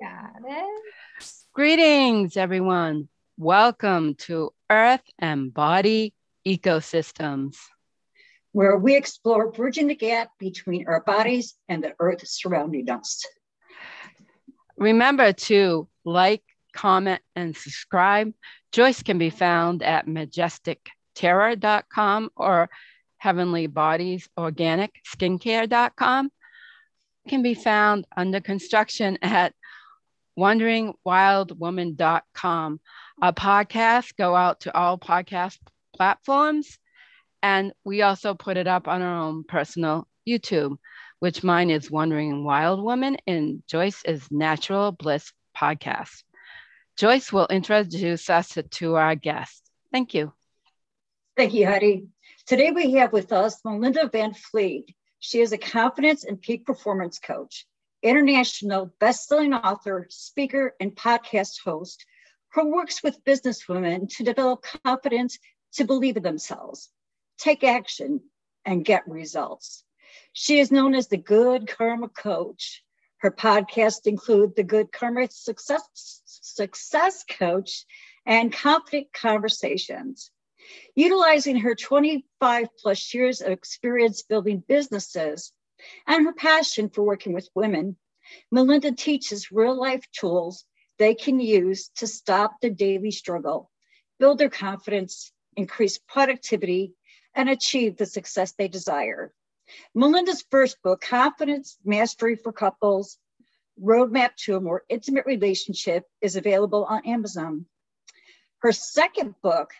Got it. Greetings, everyone. Welcome to Earth and Body Ecosystems, where we explore bridging the gap between our bodies and the earth surrounding us. Remember to like, comment, and subscribe. Joyce can be found at majesticterra.com or Heavenly Bodies Organic Skincare.com. Can be found under construction at wanderingwildwoman.com. Our podcast go out to all podcast platforms, and we also put it up on our own personal YouTube, which mine is Wandering Wild Woman and Joyce is Natural Bliss Podcast. Joyce will introduce us to our guest. Thank you. Thank you, Heidi. Today we have with us Melinda Van Fleet. She is a confidence and peak performance coach international best-selling author, speaker, and podcast host who works with businesswomen to develop confidence to believe in themselves, take action, and get results. She is known as the Good Karma Coach. Her podcasts include the Good Karma Success, Success Coach and Confident Conversations. Utilizing her 25 plus years of experience building businesses, and her passion for working with women, Melinda teaches real life tools they can use to stop the daily struggle, build their confidence, increase productivity, and achieve the success they desire. Melinda's first book, Confidence Mastery for Couples Roadmap to a More Intimate Relationship, is available on Amazon. Her second book,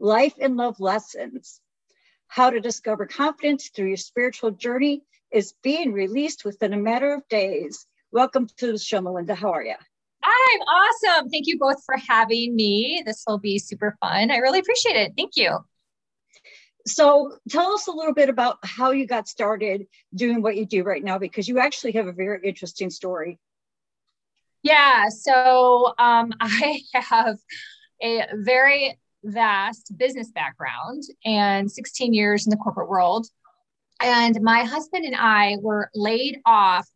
Life and Love Lessons How to Discover Confidence Through Your Spiritual Journey, is being released within a matter of days. Welcome to the show, Melinda. How are you? I'm awesome. Thank you both for having me. This will be super fun. I really appreciate it. Thank you. So, tell us a little bit about how you got started doing what you do right now, because you actually have a very interesting story. Yeah. So, um, I have a very vast business background and 16 years in the corporate world. And my husband and I were laid off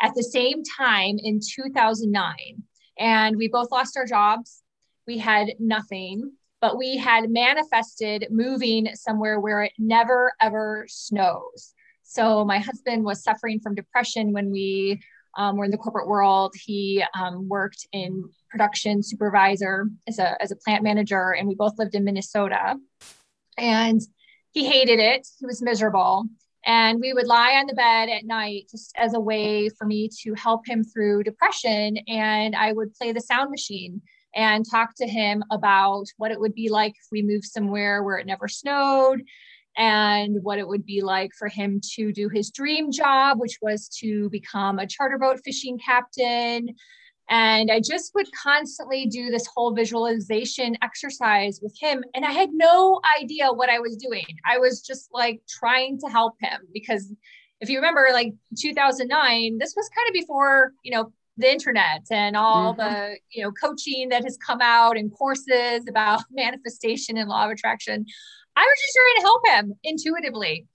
at the same time in 2009. And we both lost our jobs. We had nothing, but we had manifested moving somewhere where it never ever snows. So my husband was suffering from depression when we um, were in the corporate world. He um, worked in production supervisor as a, as a plant manager, and we both lived in Minnesota. And he hated it. He was miserable. And we would lie on the bed at night just as a way for me to help him through depression. And I would play the sound machine and talk to him about what it would be like if we moved somewhere where it never snowed and what it would be like for him to do his dream job, which was to become a charter boat fishing captain and I just would constantly do this whole visualization exercise with him. And I had no idea what I was doing. I was just like trying to help him because if you remember, like 2009, this was kind of before, you know, the internet and all mm-hmm. the, you know, coaching that has come out and courses about manifestation and law of attraction. I was just trying to help him intuitively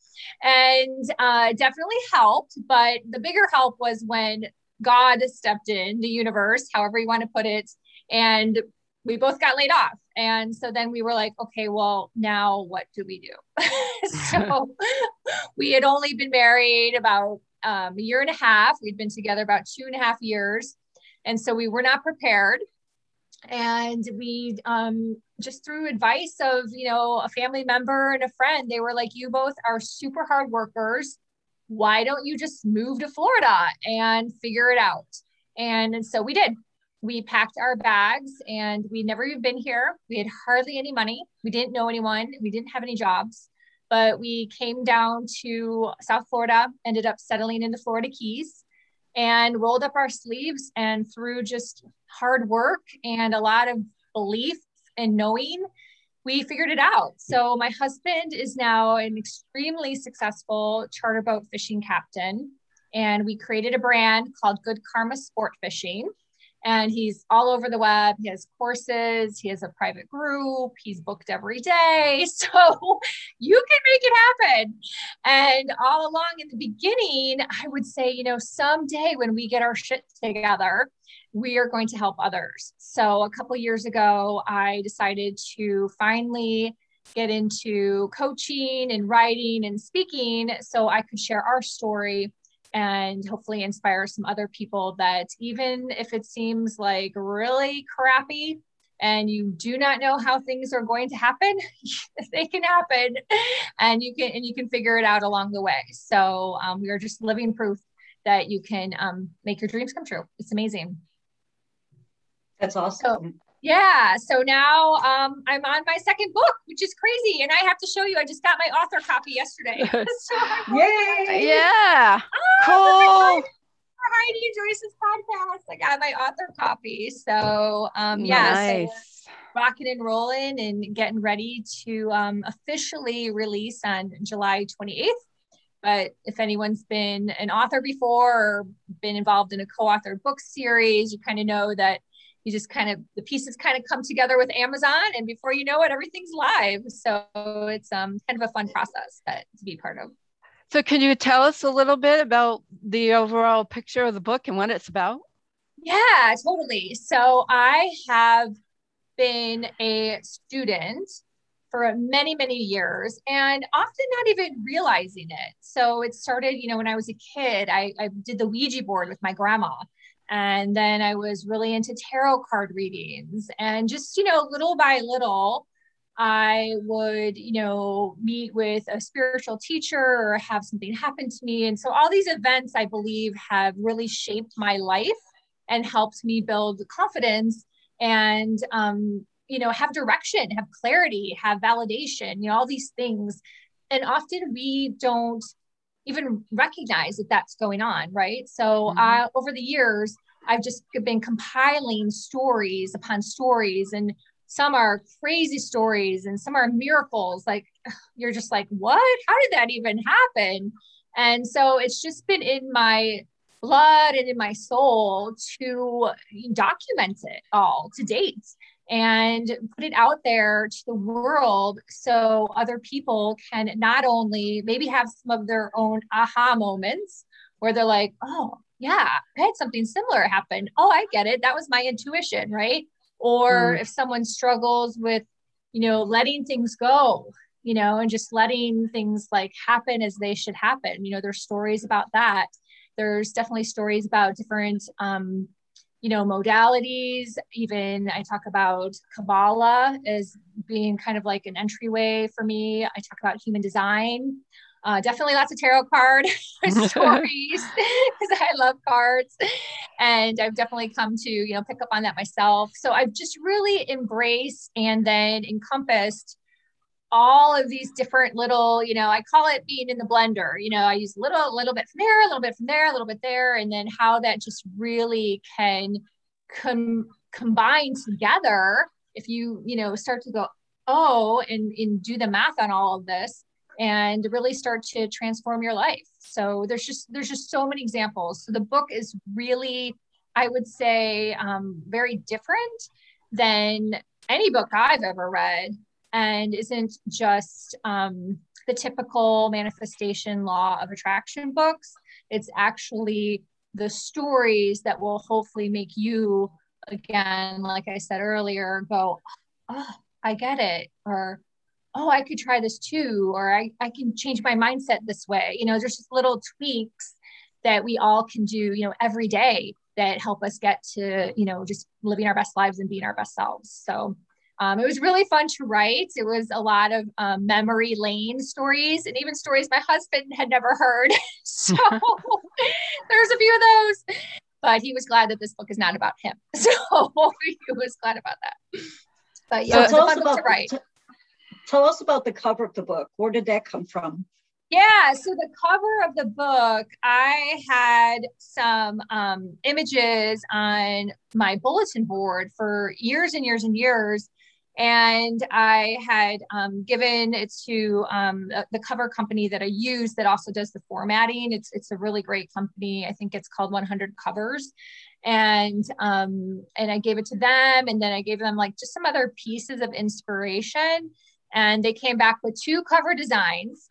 and uh, definitely helped. But the bigger help was when God stepped in, the universe, however you want to put it, and we both got laid off. And so then we were like, okay, well, now what do we do? so we had only been married about um, a year and a half. We'd been together about two and a half years. And so we were not prepared. And we um, just through advice of, you know, a family member and a friend, they were like, you both are super hard workers why don't you just move to Florida and figure it out? And, so we did. We packed our bags and we'd never even been here. We had hardly any money. We didn't know anyone. We didn't have any jobs, but we came down to South Florida, ended up settling in the Florida Keys and rolled up our sleeves and through just hard work and a lot of belief and knowing we figured it out. So my husband is now an extremely successful charter boat fishing captain. And we created a brand called Good Karma Sport Fishing. and he's all over the web. He has courses, he has a private group, he's booked every day. So you can make it happen. And all along in the beginning, I would say, you know, someday when we get our shit together, we are going to help others. So a couple years ago, I decided to finally get into coaching and writing and speaking so I could share our story and hopefully inspire some other people that even if it seems like really crappy and you do not know how things are going to happen they can happen and you can and you can figure it out along the way. So um, we are just living proof that you can um, make your dreams come true. It's amazing that's awesome so, yeah. So now um, I'm on my second book, which is crazy. And I have to show you, I just got my author copy yesterday. so Yay. Yeah. Oh, cool. Heidi Joyce's podcast. I got my author copy. So um, yeah. Nice. So rocking and rolling and getting ready to um, officially release on July 28th. But if anyone's been an author before or been involved in a co-authored book series, you kind of know that you just kind of the pieces kind of come together with Amazon, and before you know it, everything's live. So it's um, kind of a fun process that, to be part of. So, can you tell us a little bit about the overall picture of the book and what it's about? Yeah, totally. So, I have been a student for many, many years and often not even realizing it. So, it started, you know, when I was a kid, I, I did the Ouija board with my grandma. And then I was really into tarot card readings. And just, you know, little by little, I would, you know, meet with a spiritual teacher or have something happen to me. And so all these events, I believe, have really shaped my life and helped me build confidence and, um, you know, have direction, have clarity, have validation, you know, all these things. And often we don't even recognize that that's going on, right? So mm-hmm. uh, over the years, I've just been compiling stories upon stories, and some are crazy stories, and some are miracles. Like you're just like, what? How did that even happen? And so it's just been in my blood and in my soul to document it all to date and put it out there to the world so other people can not only maybe have some of their own aha moments where they're like, oh, yeah, I had something similar happen. Oh, I get it. That was my intuition, right? Or mm. if someone struggles with, you know, letting things go, you know, and just letting things like happen as they should happen. You know, there's stories about that. There's definitely stories about different um, you know modalities even i talk about kabbalah as being kind of like an entryway for me. I talk about human design. Uh, definitely lots of tarot card stories because i love cards. And i've definitely come to you know pick up on that myself. So i've just really embraced and then encompassed all of these different little, you know, I call it being in the blender. You know, I use a little, a little bit from there, a little bit from there, a little bit there, and then how that just really can com- combine together. If you, you know, start to go, oh, and, and do the math on all of this and really start to transform your life. So there's just there's just so many examples. So the book is really, I would say, um, very different than any book I've ever read and isn't just um, the typical manifestation law of attraction books. It's actually the stories that will hopefully make you, again, like I said earlier, go, oh, I get it. Or, oh, I could try this too. Or I, I can change my mindset this way. You know, there's just little tweaks that we all can do, you know, every day that help us get to, you know, just living our best lives and being our best selves. So um, it was really fun to write. It was a lot of um, memory lane stories and even stories my husband had never heard. so there's a few of those, but he was glad that this book is not about him. So he was glad about that. But yeah, so tell us about, t- tell us about the cover of the book. Where did that come from? Yeah, so the cover of the book, I had some um, images on my bulletin board for years and years and years and I had um, given it to um, the cover company that I use that also does the formatting. It's it's a really great company. I think it's called 100 Covers, and um, and I gave it to them, and then I gave them like just some other pieces of inspiration, and they came back with two cover designs.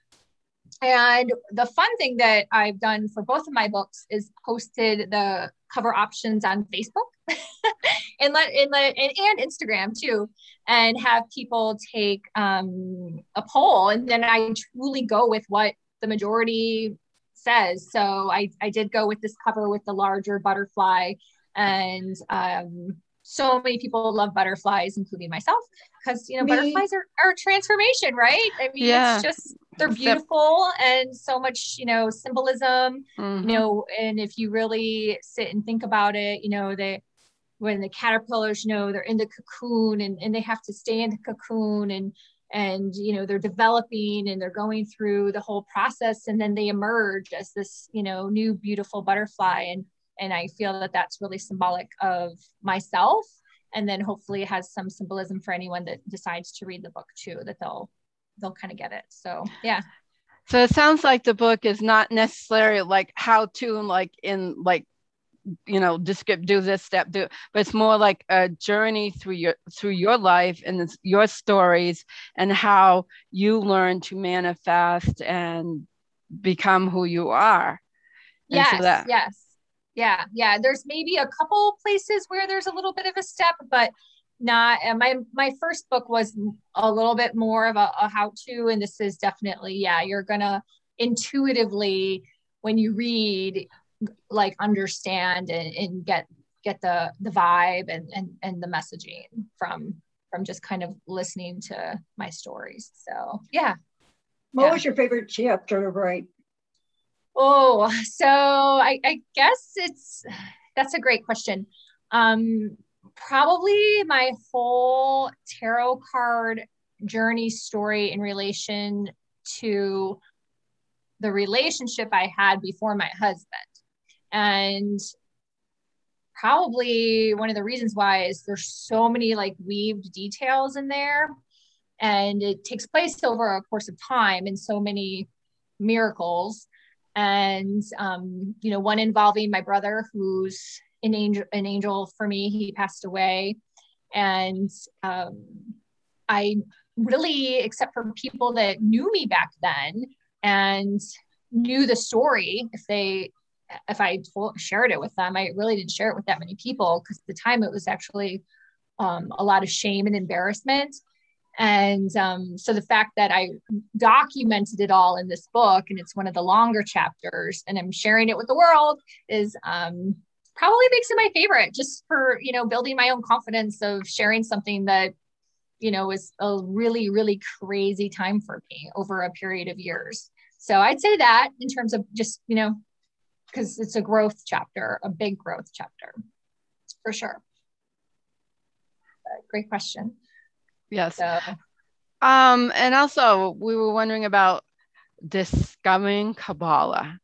And the fun thing that I've done for both of my books is posted the cover options on Facebook and let and, let, and, and Instagram too, and have people take um, a poll, and then I truly go with what the majority says. So I I did go with this cover with the larger butterfly, and um, so many people love butterflies, including myself, because you know Me. butterflies are, are transformation, right? I mean, yeah. it's just they're beautiful and so much, you know, symbolism. Mm-hmm. You know, and if you really sit and think about it, you know, they when the caterpillars know they're in the cocoon and, and they have to stay in the cocoon and and you know they're developing and they're going through the whole process and then they emerge as this you know new beautiful butterfly. And and i feel that that's really symbolic of myself. And then hopefully it has some symbolism for anyone that decides to read the book too that they'll they'll kind of get it. So yeah. So it sounds like the book is not necessarily like how to like in like you know descript do this step do but it's more like a journey through your through your life and your stories and how you learn to manifest and become who you are. Yes so that, yes. Yeah yeah. There's maybe a couple places where there's a little bit of a step but not uh, my my first book was a little bit more of a, a how to and this is definitely yeah you're gonna intuitively when you read like understand and, and get get the the vibe and, and and the messaging from from just kind of listening to my stories so yeah what yeah. was your favorite chapter to write oh so I, I guess it's that's a great question um probably my whole tarot card journey story in relation to the relationship I had before my husband. And probably one of the reasons why is there's so many like weaved details in there. And it takes place over a course of time and so many miracles. And um, you know one involving my brother who's an angel an angel for me he passed away. And um, i really except for people that knew me back then and knew the story if they if I told, shared it with them, I really didn't share it with that many people because at the time it was actually um, a lot of shame and embarrassment. And um, so the fact that I documented it all in this book and it's one of the longer chapters and I'm sharing it with the world is um, probably makes it my favorite just for, you know, building my own confidence of sharing something that, you know, was a really, really crazy time for me over a period of years. So I'd say that in terms of just, you know, because it's a growth chapter, a big growth chapter, for sure. But great question. Yes. So. Um, and also, we were wondering about discovering Kabbalah.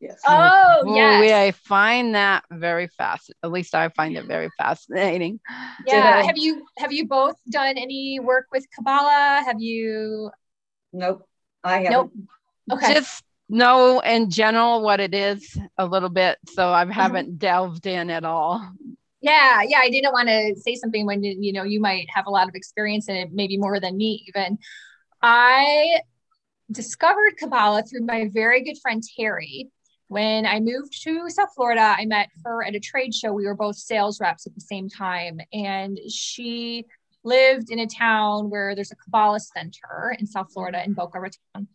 Yes. Oh, Ooh, yes. I find that very fast. At least I find it very fascinating. Yeah. Have you have you both done any work with Kabbalah? Have you? Nope. I haven't. Nope. Okay. Just know in general what it is a little bit, so I mm-hmm. haven't mm-hmm. delved in at all. Yeah, yeah, I didn't want to say something when you know you might have a lot of experience in it, maybe more than me even. I discovered Kabbalah through my very good friend Terry. When I moved to South Florida, I met her at a trade show. We were both sales reps at the same time, and she lived in a town where there's a Kabbalah center in South Florida in Boca Raton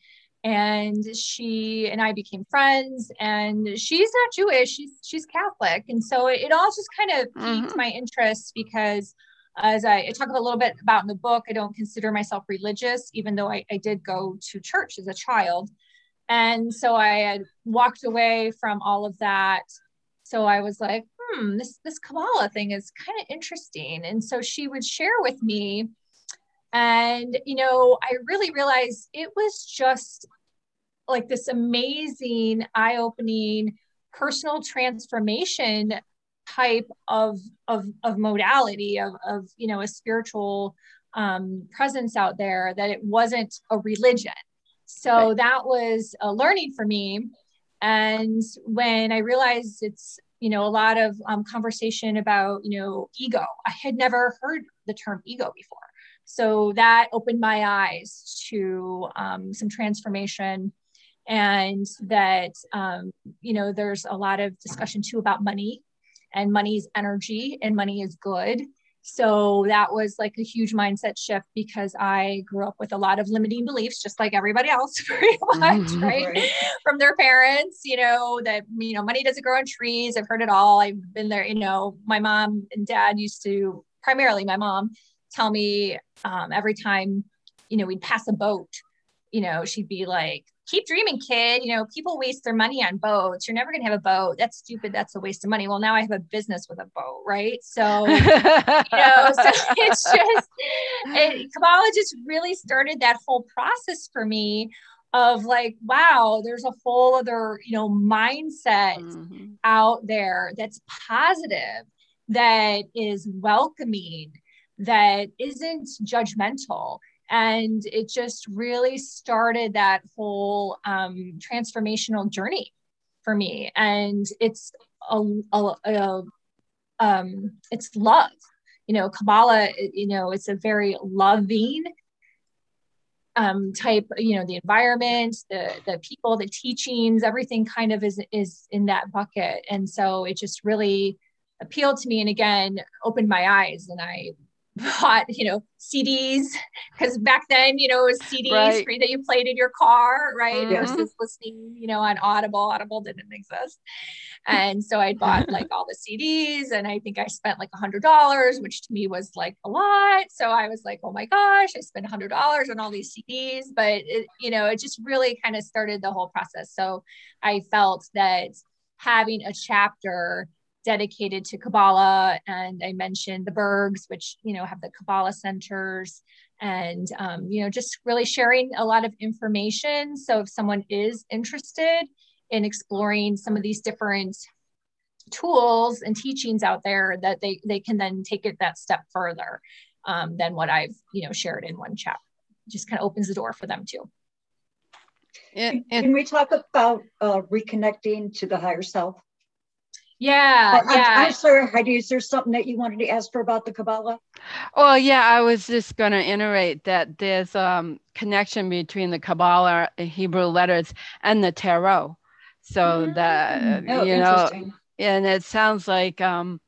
and she and I became friends. And she's not Jewish; she's she's Catholic, and so it, it all just kind of piqued mm-hmm. my interest because, as I, I, talk a little bit about in the book, I don't consider myself religious, even though I, I did go to church as a child. And so I had walked away from all of that. So I was like, hmm, this this Kabbalah thing is kind of interesting. And so she would share with me and, you know, I really realized it was just like this amazing, eye opening personal transformation type of of, of modality of, of you know a spiritual um, presence out there that it wasn't a religion. So right. that was a learning for me. And when i realized it's you know a lot of um, conversation about you know ego i had never heard the term ego before so that opened my eyes to um, some transformation and that um, you know there's a lot of discussion too about money and money is energy and money is good so that was like a huge mindset shift because I grew up with a lot of limiting beliefs, just like everybody else, pretty much, mm-hmm, right? right? From their parents, you know, that, you know, money doesn't grow on trees. I've heard it all. I've been there, you know, my mom and dad used to, primarily my mom, tell me um, every time, you know, we'd pass a boat, you know, she'd be like, keep dreaming, kid. You know, people waste their money on boats. You're never going to have a boat. That's stupid. That's a waste of money. Well, now I have a business with a boat, right? So, you know, so it's just, it, Kabbalah just really started that whole process for me of like, wow, there's a whole other, you know, mindset mm-hmm. out there that's positive, that is welcoming, that isn't judgmental. And it just really started that whole um, transformational journey for me. And it's a, a, a um, it's love. You know kabbalah you know it's a very loving um, type you know the environment the the people the teachings everything kind of is is in that bucket. And so it just really appealed to me and again opened my eyes and i bought, you know, CDs because back then, you know, it was CDs right. that you played in your car, right? Mm-hmm. Versus listening, you know, on Audible. Audible didn't exist. And so I bought like all the CDs and I think I spent like a hundred dollars, which to me was like a lot. So I was like, oh my gosh, I spent a hundred dollars on all these CDs. But it, you know, it just really kind of started the whole process. So I felt that having a chapter dedicated to Kabbalah. And I mentioned the Bergs, which, you know, have the Kabbalah centers and, um, you know, just really sharing a lot of information. So if someone is interested in exploring some of these different tools and teachings out there that they, they can then take it that step further um, than what I've, you know, shared in one chapter. Just kind of opens the door for them too. And, and, Can we talk about uh, reconnecting to the higher self? Yeah, I'm, yeah. I'm sorry, Heidi. Is there something that you wanted to ask for about the Kabbalah? Well, yeah, I was just going to iterate that there's um connection between the Kabbalah Hebrew letters and the Tarot. So mm-hmm. that oh, you know, and it sounds like um,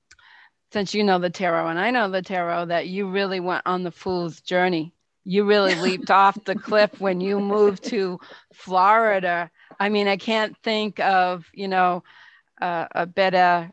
since you know the Tarot and I know the Tarot, that you really went on the fool's journey. You really leaped off the cliff when you moved to Florida. I mean, I can't think of you know uh, a better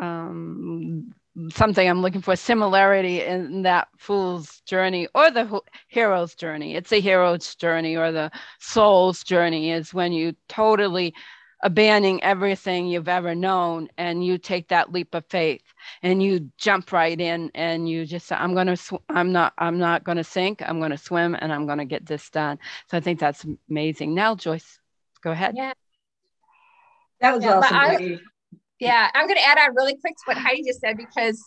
um, something I'm looking for similarity in that fool's journey or the hero's journey. It's a hero's journey or the soul's journey is when you totally abandoning everything you've ever known and you take that leap of faith and you jump right in and you just say i'm going to sw- i'm not i'm not going to sink. I'm going to swim and i'm going to get this done. So i think that's amazing. Now joyce go ahead. Yeah that was yeah, awesome. I, yeah, I'm going to add on really quick to what Heidi just said because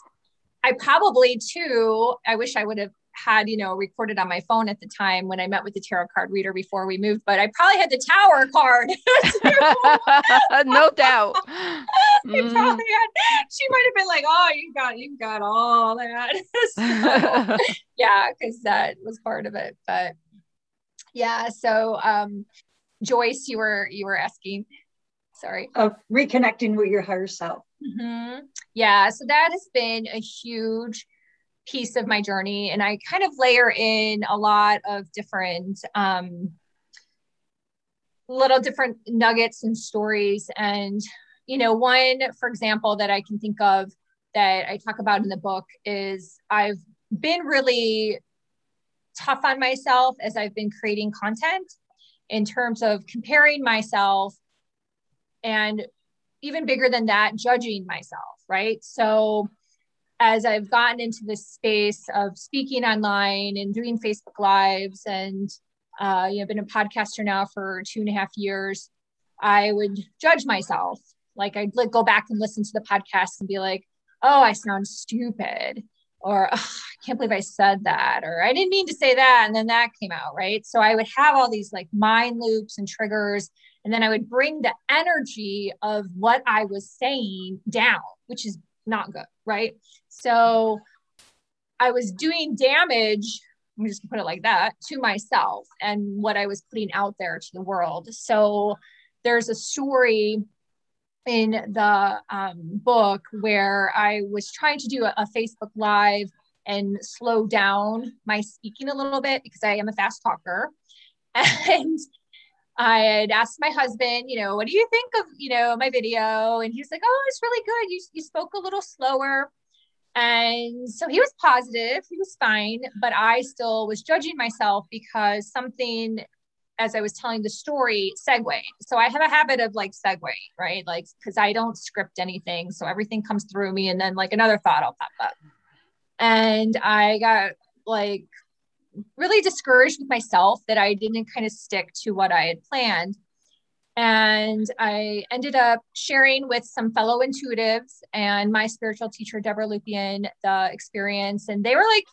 I probably too. I wish I would have had you know recorded on my phone at the time when I met with the tarot card reader before we moved, but I probably had the tower card. no doubt. Mm. Had, she might have been like, "Oh, you got you got all that." so, yeah, because that was part of it. But yeah, so um, Joyce, you were you were asking sorry. Of reconnecting with your higher self. Mm-hmm. yeah so that has been a huge piece of my journey and i kind of layer in a lot of different um, little different nuggets and stories. And you know one for example that i can think of that i talk about in the book is i've been really tough on myself as i've been creating content in terms of comparing myself and even bigger than that, judging myself, right? So as I've gotten into this space of speaking online and doing Facebook Lives and uh, you know, been a podcaster now for two and a half years, I would judge myself Like I'd like, go back and listen to the podcast and be like, oh, I sound stupid. Or oh, I can't believe I said that. Or I didn't mean to say that. And then that came out. Right. So I would have all these like mind loops and triggers. And then I would bring the energy of what I was saying down, which is not good. Right. So I was doing damage I'm just gonna put it like that to myself and what I was putting out there to the world. So there's a story in the um, book where I was trying to do a, a Facebook Live and slow down my speaking a little bit because I am a fast talker. And I had asked my husband, you know, what do you think of, you know, my video? And he was like, oh, it's really good. You, you spoke a little slower. And so he was positive, he was fine, but I still was judging myself because something, as I was telling the story, segue. So I have a habit of like segue, right? Like, because I don't script anything. So everything comes through me, and then like another thought will pop up. And I got like really discouraged with myself that I didn't kind of stick to what I had planned. And I ended up sharing with some fellow intuitives and my spiritual teacher, Deborah Lupian, the experience. And they were like,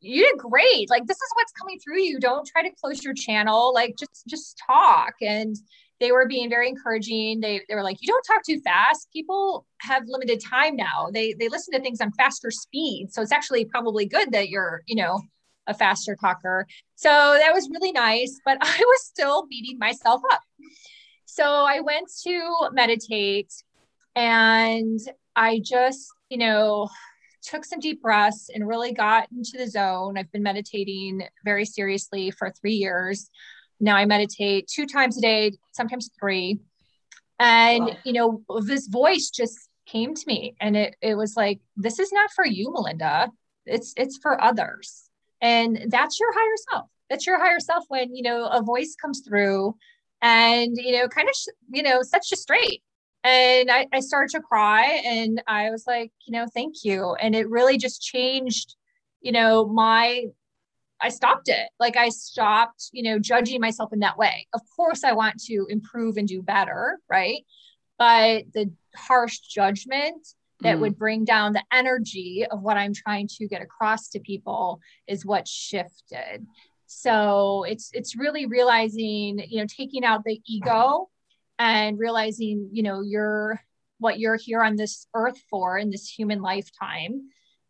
you did great. Like, this is what's coming through you. Don't try to close your channel. Like, just, just talk. And they were being very encouraging. They, they were like, you don't talk too fast. People have limited time now. They, they listen to things on faster speed. So it's actually probably good that you're, you know, a faster talker. So that was really nice, but I was still beating myself up. So I went to meditate and I just, you know, took some deep breaths and really got into the zone. I've been meditating very seriously for three years. Now I meditate two times a day, sometimes three. And, wow. you know, this voice just came to me and it, it was like, this is not for you, Melinda. It's, it's for others. And that's your higher self. That's your higher self when, you know, a voice comes through and you know kind of you know sets you straight. And I, I started to cry and i was like you know thank you. And it really just changed you know my i stopped it. Like i stopped you know judging myself in that way. Of course i want to improve and do better right? But the harsh judgment that mm. would bring down the energy of what i'm trying to get across to people is what shifted so it's it's really realizing you know taking out the ego and realizing you know you're what you're here on this earth for in this human lifetime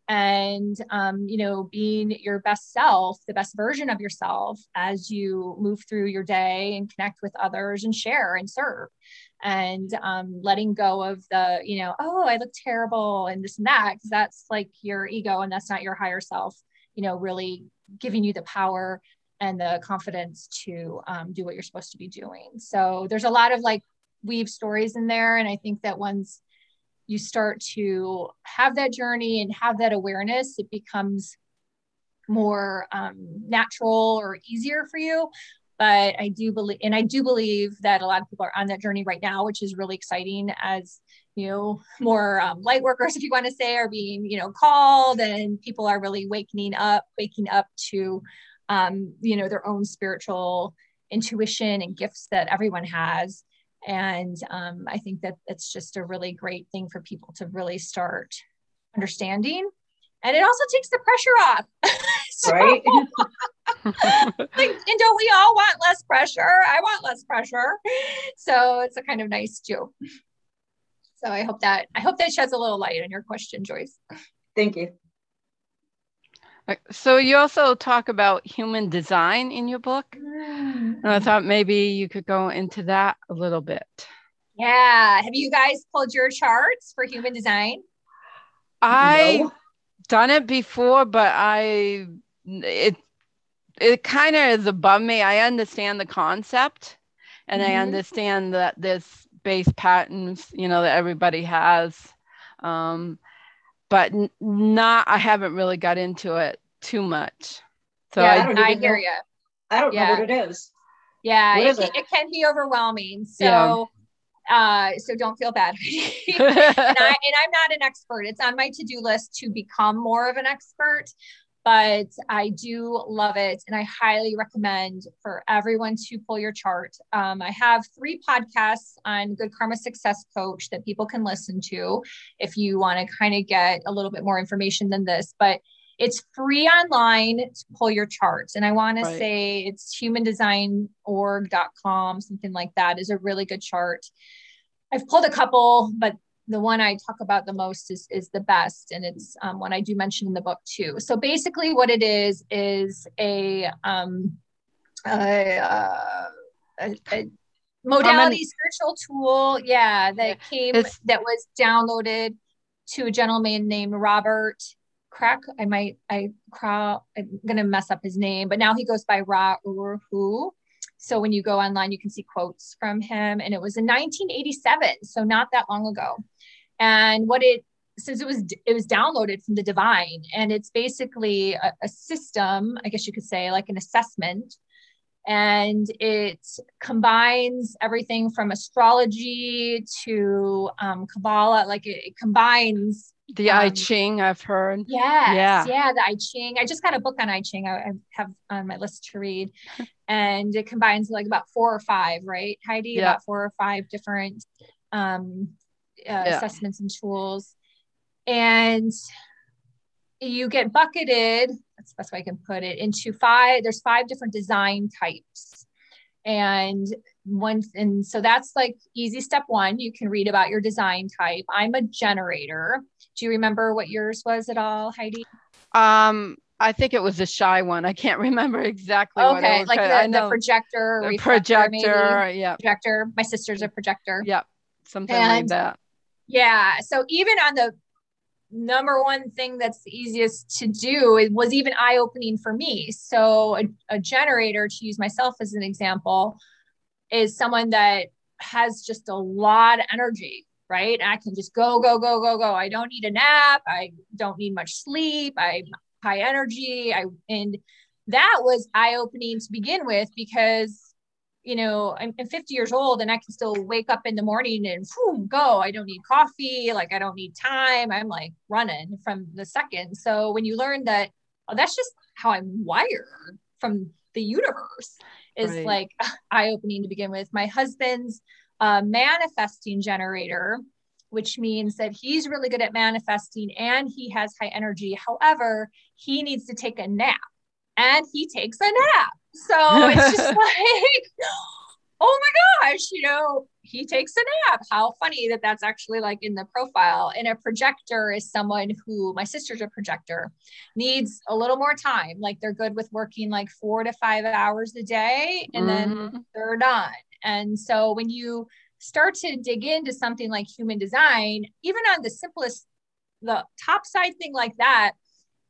and um, you know being your best self the best version of yourself as you move through your day and connect with others and share and serve and um, letting go of the you know oh i look terrible and this and that because that's like your ego and that's not your higher self you know really giving you the power and the confidence to um, do what you're supposed to be doing. So there's a lot of like weave stories in there. And I think that once you start to have that journey and have that awareness, it becomes more um, natural or easier for you. But I do believe, and I do believe that a lot of people are on that journey right now, which is really exciting as you know more um, light workers if you want to say are being you know called and people are really waking up waking up to um, you know, their own spiritual intuition and gifts that everyone has. And um, I think that it's just a really great thing for people to really start understanding. And it also takes the pressure off. so, right. like, and don't we all want less pressure? I want less pressure. So it's a kind of nice too. So I hope that I hope that sheds a little light on your question, Joyce. Thank you. So you also talk about human design in your book. Mm. And I thought maybe you could go into that a little bit. Yeah. Have you guys pulled your charts for human design? I no. done it before, but I it it kind of is above me. I understand the concept and mm-hmm. I understand that there's base patterns, you know, that everybody has. Um, but not I haven't really got into it too much. So yeah, I, I hear you. I don't yeah. know what it is. Yeah, it, it? it, can be overwhelming. So yeah. uh, so don't feel bad. and, I, and I'm not an expert. It's on my to-do list to become more of an expert. But I do love it. And I highly recommend for everyone to pull your chart. Um, I have three podcasts on Good Karma Success Coach that people can listen to if you want to kind of get a little bit more information than this. But it's free online to pull your charts. And I want right. to say it's humandesignorg.com, something like that is a really good chart. I've pulled a couple, but the one I talk about the most is is the best, and it's um, one I do mention in the book too. So basically, what it is is a um, a, uh, a, a modality spiritual tool, yeah, that came that was downloaded to a gentleman named Robert Crack. I might I I'm gonna mess up his name, but now he goes by Ra Uru So when you go online, you can see quotes from him, and it was in 1987, so not that long ago and what it since it was it was downloaded from the divine and it's basically a, a, system i guess you could say like an assessment and it combines everything from astrology to um, kabbalah like it, it combines the um, I Ching, I've heard. Yes, yeah, yeah, the I Ching. I just got a book on I Ching. I, I have on my list to read, and it combines like about four or five, right, Heidi? Yeah. About four or five different um, uh, yeah. assessments and tools. And you get bucketed, that's the best way I can put it, into five, there's five different design types. And one, and so that's like easy step one. You can read about your design type. I'm a generator. Do you remember what yours was at all, Heidi? Um, I think it was a shy one. I can't remember exactly. Okay, like the, the projector, the projector, yeah, projector. My sister's a projector. Yeah, something and like that. Yeah. So even on the number one thing that's the easiest to do it was even eye-opening for me so a, a, generator to use myself as an example is someone that has just a lot of energy right i can just go go go go go i don't need a nap i don't need much sleep i'm high energy i and that was eye-opening to begin with because you know, I'm, I'm 50 years old and I can still wake up in the morning and boom, go. I don't need coffee. Like I don't need time. I'm like running from the second. So when you learn that, oh, that's just how I'm wired from the universe is right. like eye opening to begin with. My husband's a manifesting generator, which means that he's really good at manifesting and he has high energy. However, he needs to take a nap and he takes a nap. So it's just like, oh my gosh, you know, he takes a nap. How funny that that's actually like in the profile. And a projector is someone who, my sister's a projector, needs a little more time. Like they're good with working like four to five hours a day and mm-hmm. then they're done. And so when you start to dig into something like human design, even on the simplest, the top side thing like that,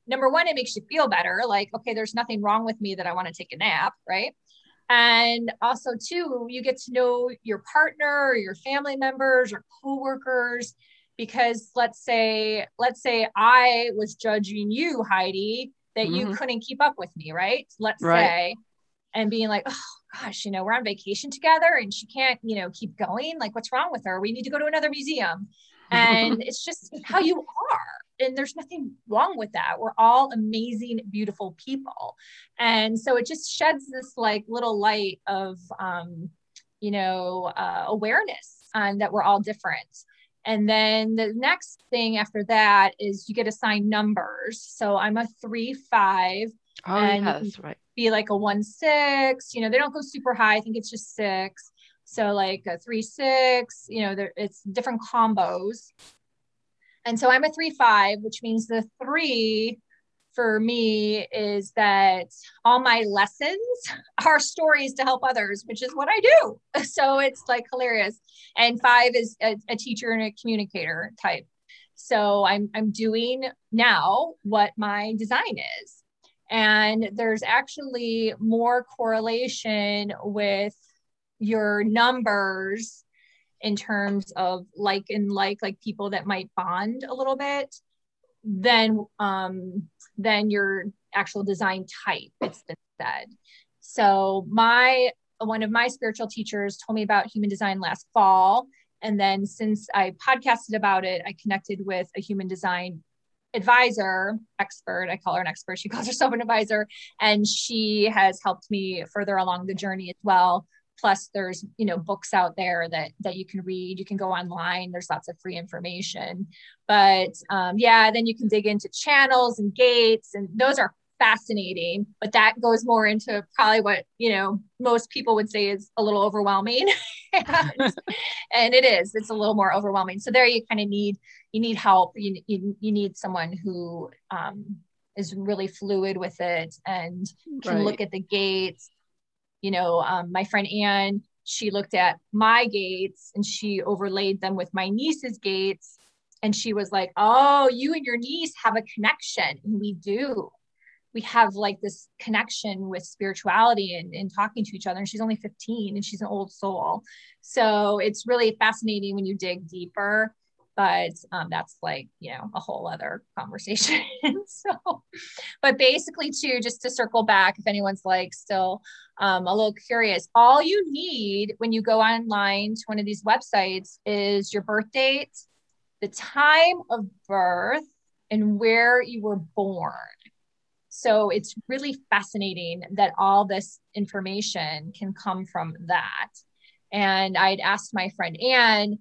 number one, it makes you feel better. Like, okay, there's nothing wrong with me that I want to take a nap, right? And also, two, you get to know your partner or your family members or coworkers. Because let's say, let's say I was judging you, Heidi, that mm-hmm. you couldn't keep up with me, right? Let's right. say, and being like, oh gosh, you know, we're on vacation together and she can't, you know, keep going. Like, what's wrong with her? We need to go to another museum. And it's just how you are and there's nothing wrong with that. We're all amazing, beautiful people. And so it just sheds this like little light of, um, you know, uh, awareness on that we're all different. And then the next thing after that is you get assigned numbers. So I'm a three, five. Oh, and right. Be like a one, six. You know, they don't go super high. I think it's just six. So like a three, six. You know, there it's different combos. And so I'm a three five, which means the three for me is that all my lessons are stories to help others, which is what I do. So it's like hilarious. And five is a, a teacher and a communicator type. So I'm I'm doing now what my design is. And there's actually more correlation with your numbers in terms of like and like like people that might bond a little bit than um than your actual design type it's been said. So my one of my spiritual teachers told me about human design last fall. And then since i podcasted about it i connected with a human design advisor expert i call her an expert she calls herself an advisor and she has helped me further along the journey as well. Plus there's you know books out there that that you can read you can go online there's lots of free information. But um, yeah then you can dig into channels and gates and those are fascinating but that goes more into probably what you know most people would say is a little overwhelming. And, and, it is it's a little more overwhelming. So there you kind of need you need help you, you, you need someone who um, is really fluid with it and can right. look at the gates you know um, my friend anne she looked at my gates and she overlaid them with my niece's gates and she was like oh you and your niece have a connection and we do we have like this connection with spirituality and, and talking to each other. And she's only 15 and she's an old soul. So it's really fascinating when you dig deeper. But um, that's like, you know, a whole other conversation. so, but basically, too, just to circle back, if anyone's like still um, a little curious, all you need when you go online to one of these websites is your birth date, the time of birth, and where you were born. So it's really fascinating that all this information can come from that. And I'd asked my friend Anne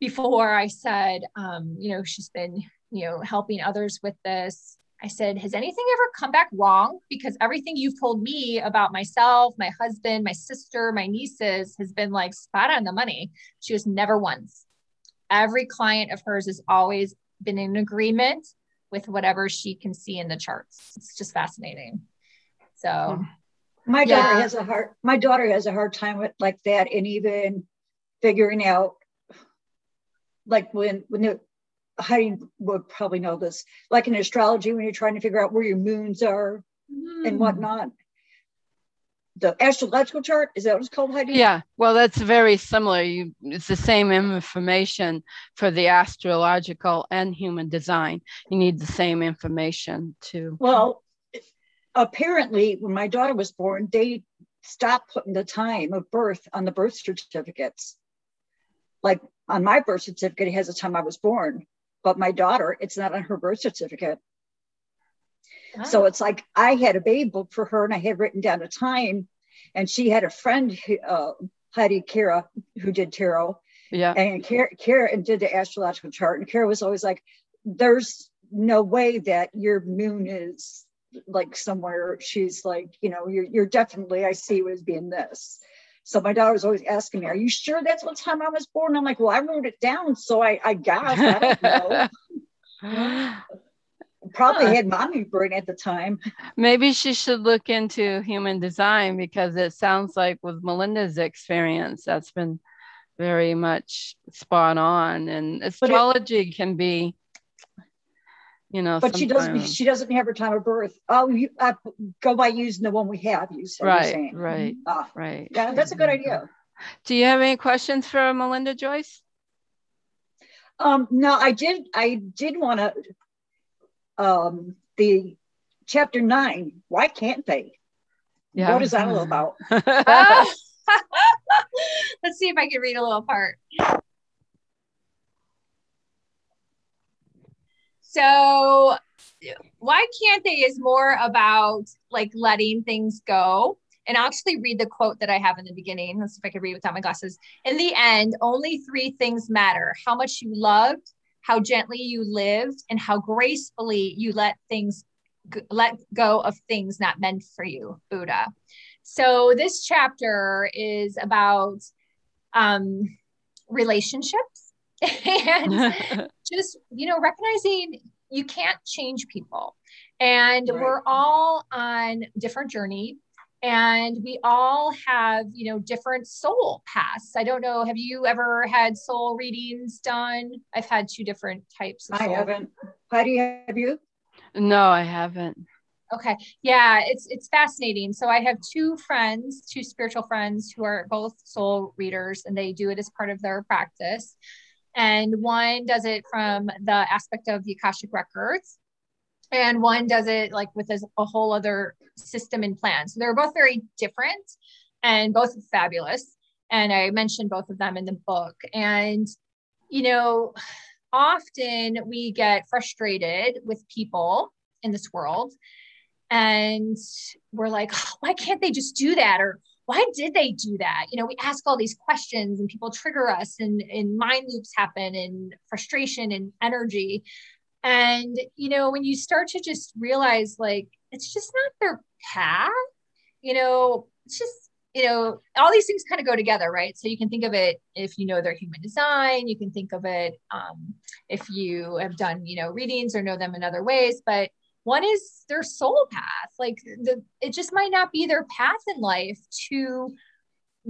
before I said, um, you know, she's been, you know, helping others with this. I said, has anything ever come back wrong? Because everything you've told me about myself, my husband, my sister, my nieces has been like spot on the money. She was never once. Every client of hers has always been in agreement with whatever she can see in the charts. It's just fascinating. So hmm. my daughter yeah. has a hard my daughter has a hard time with like that and even figuring out like when when the Heidi would probably know this, like in astrology, when you're trying to figure out where your moons are mm. and hmm. whatnot the astrological chart is that what it's called Heidi? yeah well that's very similar you it's the same information for the astrological and human design you need the same information to well apparently when my daughter was born they stopped putting the time of birth on the birth certificates like on my birth certificate it has the time i was born but my daughter it's not on her birth certificate so it's like I had a baby book for her and I had written down a time, and she had a friend, uh, Heidi Kara, who did tarot. Yeah. And Kara, Kara and did the astrological chart. And Kara was always like, there's no way that your moon is like somewhere. She's like, you know, you're, you're definitely, I see you as being this. So my daughter was always asking me, "Are you sure that's what time I was born?" I'm like, "Well, I wrote it down, so I, I guess I don't know." probably had mommy brain at the time. Maybe she should look into human design because it sounds like with Melinda's experience, that's been very much spot on. And astrology it, can be, you know, but she doesn't. She doesn't have her time of birth. Oh, you I go by using the one we have. You said right, right, uh, right. Yeah, that's a good idea. Do you have any questions for Melinda Joyce? Um, no, I did. I did want to um, the chapter nine. Why can't they? Yeah. What is that all about? Let's see if I can read a little part. So, why can't they is more about like letting things go. And I'll actually read the quote that I have in the beginning. Let's see if I can read without my glasses. In the end, only three things matter how much you loved, how gently you lived and how gracefully you let things let go of things not meant for you buddha so this chapter is about um relationships and just you know recognizing you can't change people. And right. we're all on different journey. And we all have you know different soul paths. I don't know have you ever had soul readings done? I've had two different types i haven't. Patty, have you? No i haven't. Okay. Yeah it's it's fascinating. So i have two friends two spiritual friends who are both soul readers and they do it as part of their practice and one does it from the aspect of the akashic records and one does it like with a, a whole other system and plan. So they're both very different and both fabulous. And I mentioned both of them in the book. And, you know, often we get frustrated with people in this world and we're like oh, why can't they just do that or why did they do that you know we ask all these questions and people trigger us and, and mind loops happen and frustration and energy and you know when you start to just realize like it's just not their path you know it's just you know, all these things kind of go together, right? So you can think of it if you know their human design, you can think of it um, if you have done, you know, readings or know them in other ways. But one is their soul path. Like the, it just might not be their path in life to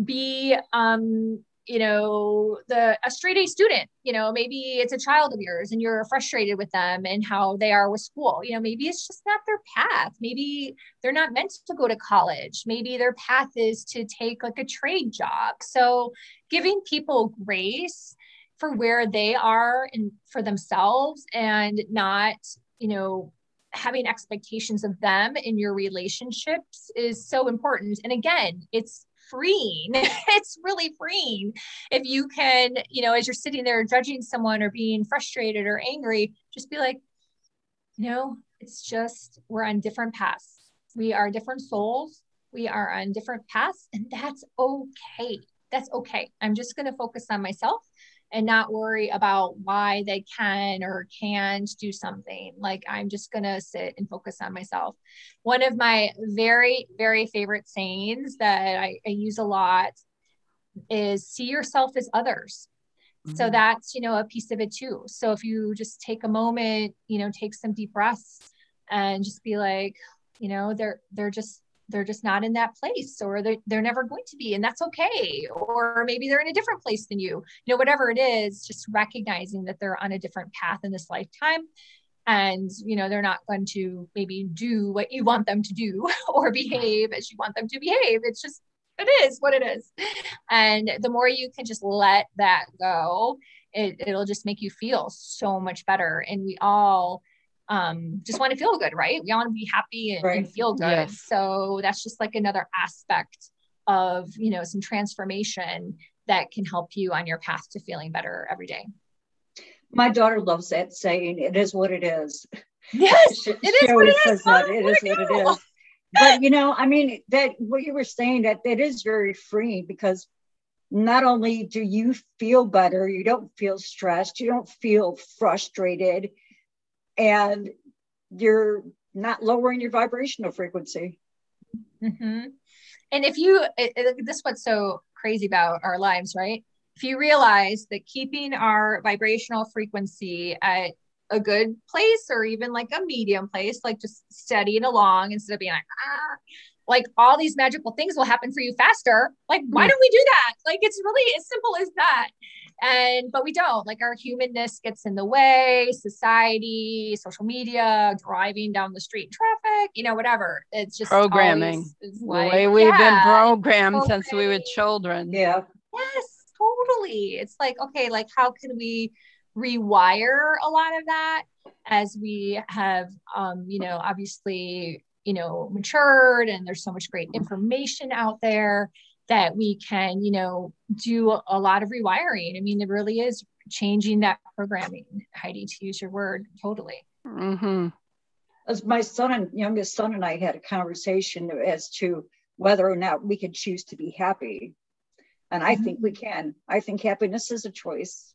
be um, you know the a straight a student. You know maybe it's a child of yours and you're frustrated with them and how they are with school. You know maybe it's just not their path. Maybe they're not meant to go to college. Maybe their path is to take like a trade job. So giving people grace for where they are and for themselves and not you know having expectations of them in your relationships is so important and again it's freeing. it's really freeing if you can, you know, as you're sitting there judging someone or being frustrated or angry, just be like, you know, it's just we're on different paths. We are different souls. We are on different paths, and that's okay. That's okay. I'm just going to focus on myself and not worry about why they can or can't do something. Like I'm just going to sit and focus on myself. One of my very, very favorite sayings that I, I use a lot is see yourself as others. Mm-hmm. So that's, you know, a piece of it too. So if you just take a moment, you know, take some deep breaths and just be like, you know, they're, they're just they're just not in that place or they're, they're never going to be and that's okay. Or maybe they're in a different place than you. You know whatever it is just recognizing that they're on a different path in this lifetime. And you know they're not going to maybe do what you want them to do or behave as you want them to behave. It's just it is what it is. And the more you can just let that go it, it'll just make you feel so much better. And we all um, just want to feel good, right? We want to be happy and, right. and feel good. Yes. So that's just like another aspect of, you know, some transformation that can help you on your path to feeling better every day. My daughter loves that saying, it is what it is. Yes, she, it is she what it says is. That. It is what it is. But you know, I mean, that what you were saying that that is very freeing because not only do you feel better, you don't feel stressed, you don't feel frustrated, and you're not lowering your vibrational frequency. Mm-hmm. And if you, it, it, this what's so crazy about our lives, right? If you realize that keeping our vibrational frequency at a good place or even like a medium place, like just steadying along instead of being like, ah, like all these magical things will happen for you faster. Like, why don't we do that? Like, it's really as simple as that and but we don't like our humanness gets in the way society social media driving down the street traffic you know whatever. It's just programming. the way we've yeah, been programmed since we were children. Yeah. Yes totally. It's like okay like how can we rewire a lot of that as we have um you know obviously you know matured and there's so much great information out there that we can, you know, do a lot of rewiring. I mean, it really is changing that programming, Heidi, to use your word, totally. Mm-hmm. As my son and youngest son and I had a conversation as to whether or not we could choose to be happy. And I mm-hmm. think we can. I think happiness is a choice.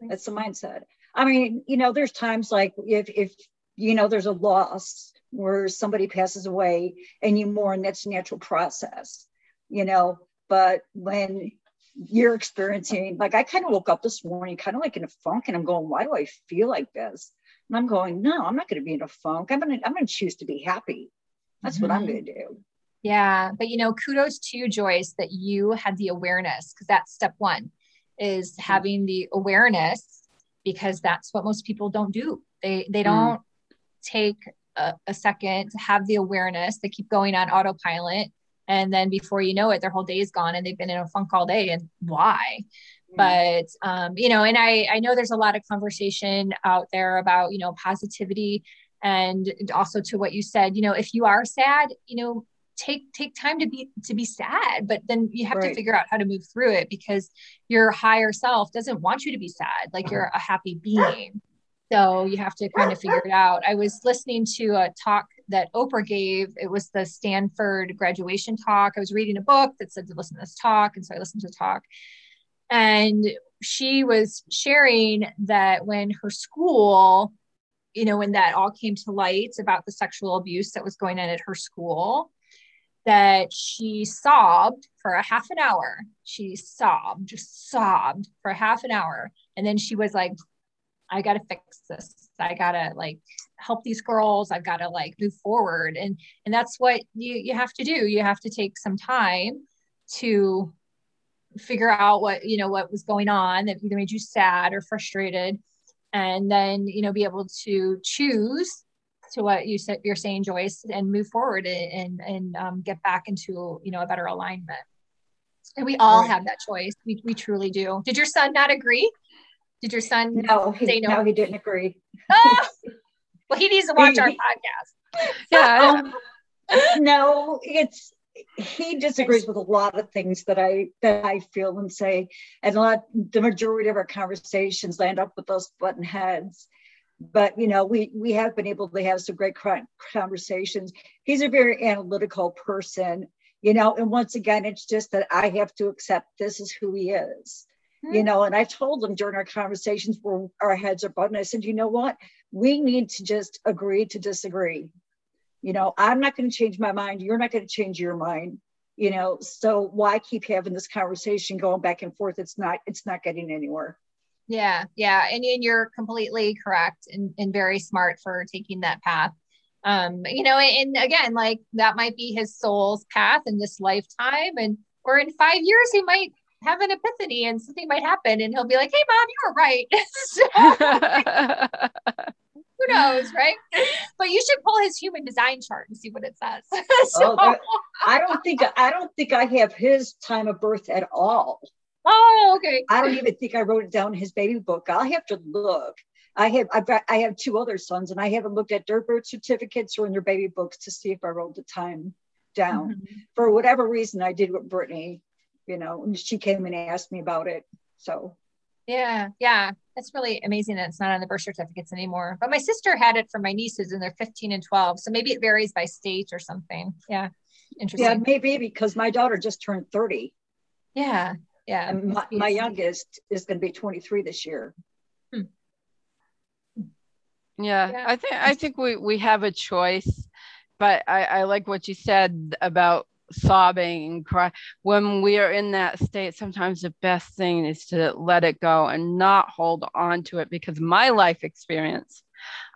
That's the mindset. I mean, you know, there's times like if if you know there's a loss where somebody passes away and you mourn, that's a natural process you know, but when you're experiencing, like I kind of woke up this morning, kind of like in a funk, and I'm going, why do I feel like this? And I'm going, no, I'm not going to be in a funk. I'm going to, I'm going to choose to be happy. That's mm-hmm. what I'm mm-hmm. going to do. Yeah. But, you know, kudos to you, Joyce, that you had the awareness because that's step one is mm-hmm. having the awareness because that's what most people don't do. They, they mm. don't mm. take a, a second to have the awareness. They keep going on autopilot and then before you know it their whole day is gone and they've been in a funk all day and why mm-hmm. but um, you know and i i know there's a lot of conversation out there about you know positivity and also to what you said you know if you are sad you know take take time to be to be sad but then you have right. to figure out how to move through it because your higher self doesn't want you to be sad like you're a happy being so you have to kind of figure it out i was listening to a talk that oprah gave it was the stanford graduation talk i was reading a book that said to listen to this talk and so i listened to the talk and she was sharing that when her school you know when that all came to light about the sexual abuse that was going on at her school that she sobbed for a half an hour. She sobbed, just sobbed for half an hour. And then she was like, I got to fix this. I got to like help these girls. I've got to like move forward. And, and that's what you, you have to do. You have to take some time to figure out what, you know, what was going on that either made you sad or frustrated. And then, you know, be able to choose to what you said you're saying joyce and move forward and and um, get back into you know a better alignment and we all right. have that choice we, we truly do did your son not agree did your son no he, no? no he didn't agree ah! well he needs to watch our podcast. Yeah. Um, no it's he disagrees with a lot of things that I that I feel and say, and a lot the majority of our conversations land up with those button heads. But you know we we have been able to have some great conversations. He's a very analytical person you know and once again it's just that i have to accept this is who he is mm-hmm. you know and i told him during our conversations where our heads are buttoned i said you know what we need to just agree to disagree you know i'm not going to change my mind you're not going to change your mind you know so why keep having this conversation going back and forth it's not it's not getting anywhere yeah, yeah. And, and you're completely correct and, and very smart for taking that path. Um, you know, and again, like that might be his soul's path in this lifetime. And or in five years, he might have an epiphany and something might happen and he'll be like, Hey mom, you were right. who knows, right? But you should pull his human design chart and see what it says. so, oh, I don't think I don't think I have his time of birth at all. Oh, okay. I don't even think I wrote it down in his baby book. I'll have to look. I have I've got I have two other sons and I haven't looked at their birth certificates or in their baby books to see if I wrote the time down. Mm-hmm. For whatever reason I did with Brittany, you know, and she came and asked me about it. So yeah, yeah. That's really amazing that it's not on the birth certificates anymore. But my sister had it for my nieces and they're 15 and 12. So maybe it varies by state or something. Yeah. Interesting. Yeah, maybe because my daughter just turned 30. Yeah yeah my, my, youngest is going to be 23 this year hmm. yeah, yeah, i think i think we we have a choice but i i like what you said about sobbing and cry. When we are in that state sometimes the best thing is to let it go and not hold on to it because my life experience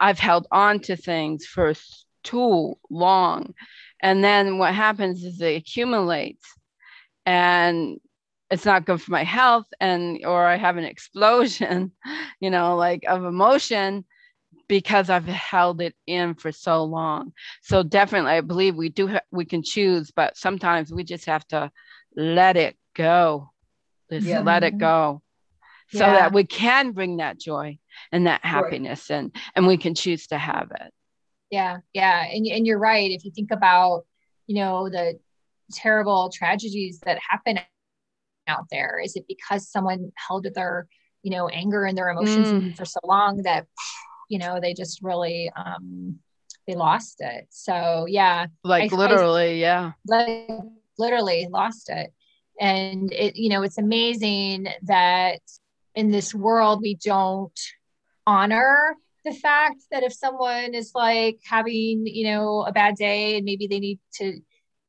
i've held on to things for too long. And then what happens is it accumulates and it's not good for my health and or i have an explosion you know like of emotion because i've held it in for so long so definitely i believe we do ha- we can choose but sometimes we just have to let it go just yeah. let it go so yeah. that we can bring that joy and that happiness right. and and we can choose to have it yeah yeah and, and you're right if you think about you know the terrible tragedies that happen out there? Is it because someone held their, you know, anger and their emotions mm. for so long that, you know, they just really, um, they lost it. So yeah. Like I, literally, I, yeah. Like literally lost it. And it, you know, it's amazing that in this world we don't honor the fact that if someone is like having, you know, a bad day and maybe they need to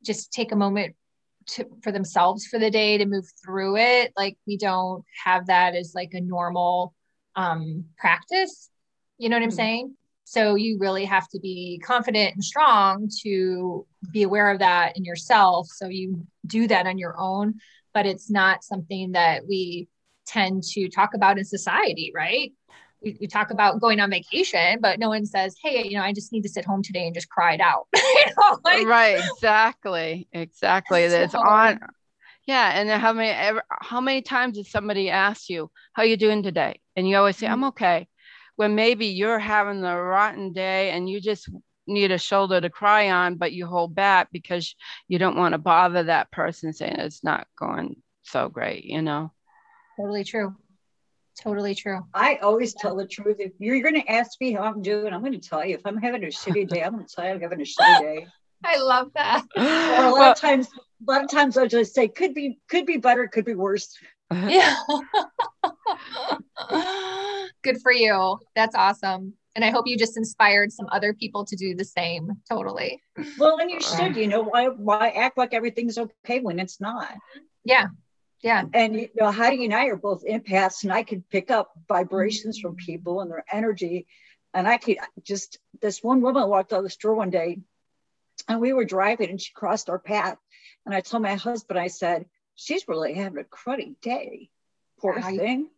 just take a moment to, for themselves for the day to move through it like we don't have that as like a normal um practice you know what i'm mm-hmm. saying so you really have to be confident and strong to be aware of that in yourself so you do that on your own but it's not something that we tend to talk about in society right we, we, talk about going on vacation, but no one says, "Hey, you know, I just need to sit home today and just cry it out." you know, like, right? Exactly. Exactly. That's so, on. Yeah, and how many ever, how many times did somebody ask you, "How you doing today?" And you always say, mm-hmm. "I'm okay." When maybe you're having the rotten day and you just need a shoulder to cry on, but you hold back because you don't want to bother that person saying it's not going so great, you know? Totally true. Totally true. I always tell the truth. If you're going to ask me how I'm doing, I'm going to tell you. If I'm having a shitty day, I'm going to tell you I'm having a shitty day. I love that. Or a lot well, of times, a lot of times I just say could be, could be better, could be worse. Yeah. Good for you. That's awesome. And I hope you just inspired some other people to do the same. Totally. Well, and you should, you know, why why act like everything's okay when it's not? Yeah. Yeah. And you know, Heidi and I are both empaths, and I could pick up vibrations from people and their energy. And I could just this one woman walked out of the store one day and we were driving and she crossed our path. And I told my husband, I said, She's really having a cruddy day. Poor yeah, thing.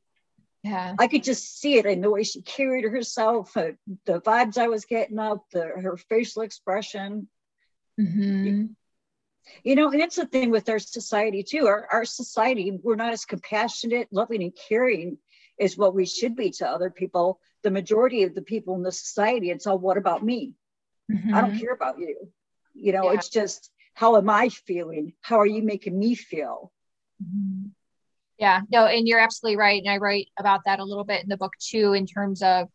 Yeah. I could just see it in the way she carried herself, uh, the vibes I was getting up, the her facial expression. Mm-hmm. You know, and it's the thing with our society too. Our, our society, we're not as compassionate, loving, and caring as what we should be to other people. The majority of the people in the society, it's all what about me? Mm-hmm. I don't care about you. You know, yeah. it's just how am I feeling? How are you making me feel? Mm-hmm. Yeah, no, and you're absolutely right. And I write about that a little bit in the book too, in terms of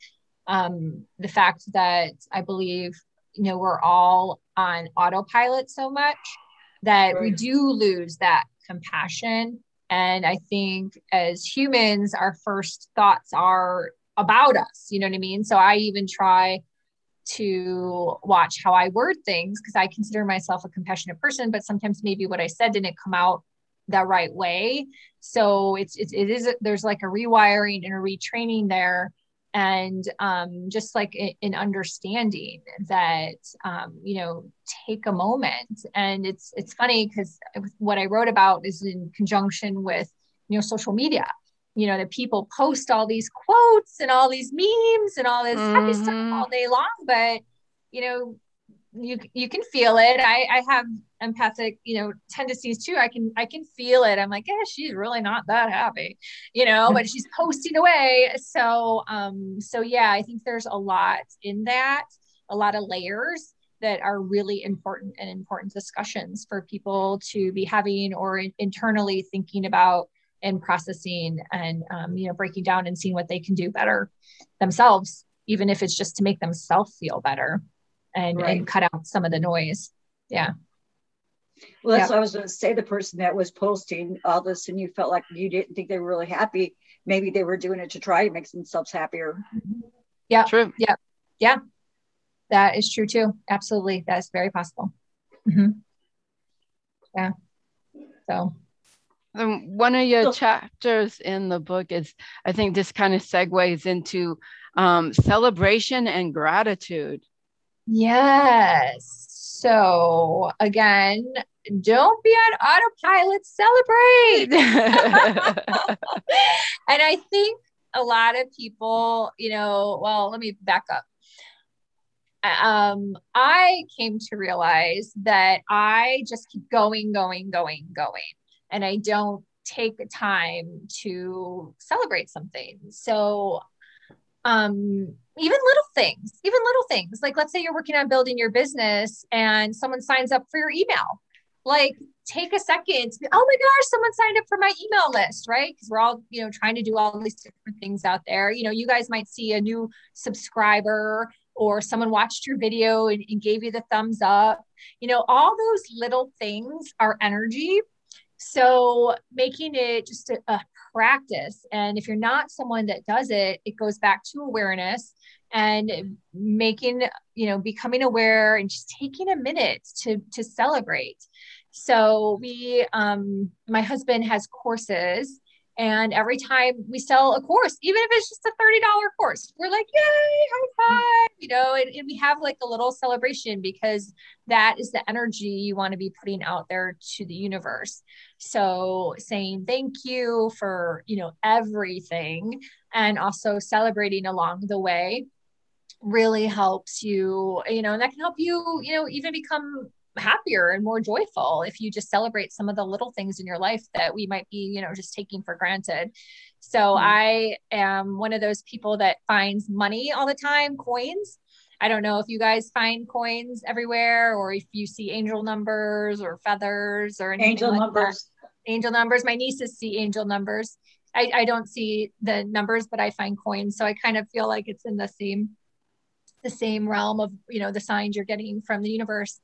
um, the fact that I believe, you know, we're all on autopilot so much that right. we do lose that compassion. And I think as humans, our first thoughts are about us, you know what I mean? So I even try to watch how I word things because I consider myself a compassionate person, but sometimes maybe what I said didn't come out the right way. So it's, it's it is there's like a rewiring and a retraining there and um, just like an understanding that um, you know take a moment and it's it's funny because what i wrote about is in conjunction with you know social media you know that people post all these quotes and all these memes and all this mm-hmm. happy stuff mm-hmm. all day long but you know you you can feel it. I i have empathic you know tendencies too. I can i can feel it. I'm like yeah she's really not that happy you know but she's posting away. So um so yeah i think there's a lot in that a lot of layers that are really important and important discussions for people to be having or in, internally thinking about and processing and um, you know breaking down and seeing what they can do better themselves even if it's just to make themselves feel better and, right. and cut out some of the noise yeah well, that's yeah. what I was going to say. The person that was posting all this and you felt like you didn't think they were really happy, maybe they were doing it to try to make themselves happier. Yeah. True. Yeah. Yeah. That is true too. Absolutely. That is very possible. Mm-hmm. Yeah. So. Um, one of your so, chapters in the book is, I think this kind of segues into um, celebration and gratitude. Yes. So again, don't be on autopilot, celebrate. and I think a lot of people, you know, well, let me back up. Um, I came to realize that I just keep going, going, going, going, and I don't take the time to celebrate something. So um even little things even little things. Like let's say you're working on building your business and someone signs up for your email. Like take a second be, oh my gosh someone signed up for my email list right? Because we're all you know trying to do all these different things out there. You know you guys might see a new subscriber or someone watched your video and, and gave you the thumbs up. You know all those little things are energy. So making it just a, a, practice. And if you're not someone that does it, it goes back to awareness and making, you know, becoming aware and just taking a minute to to celebrate. So we um my husband has courses and every time we sell a course, even if it's just a $30 course, we're like, yay, high five, you know, and, and we have like a little celebration because that is the energy you want to be putting out there to the universe. So saying thank you for, you know, everything and also celebrating along the way really helps you, you know, and that can help you, you know, even become happier and more joyful if you just celebrate some of the little things in your life that we might be, you know, just taking for granted. So mm-hmm. I am one of those people that finds money all the time, coins. I don't know if you guys find coins everywhere or if you see angel numbers or feathers or anything angel like numbers. That. Angel numbers. My nieces see angel numbers. I, I don't see the numbers, but I find coins. So I kind of feel like it's in the same the same realm of you know the signs you're getting from the universe.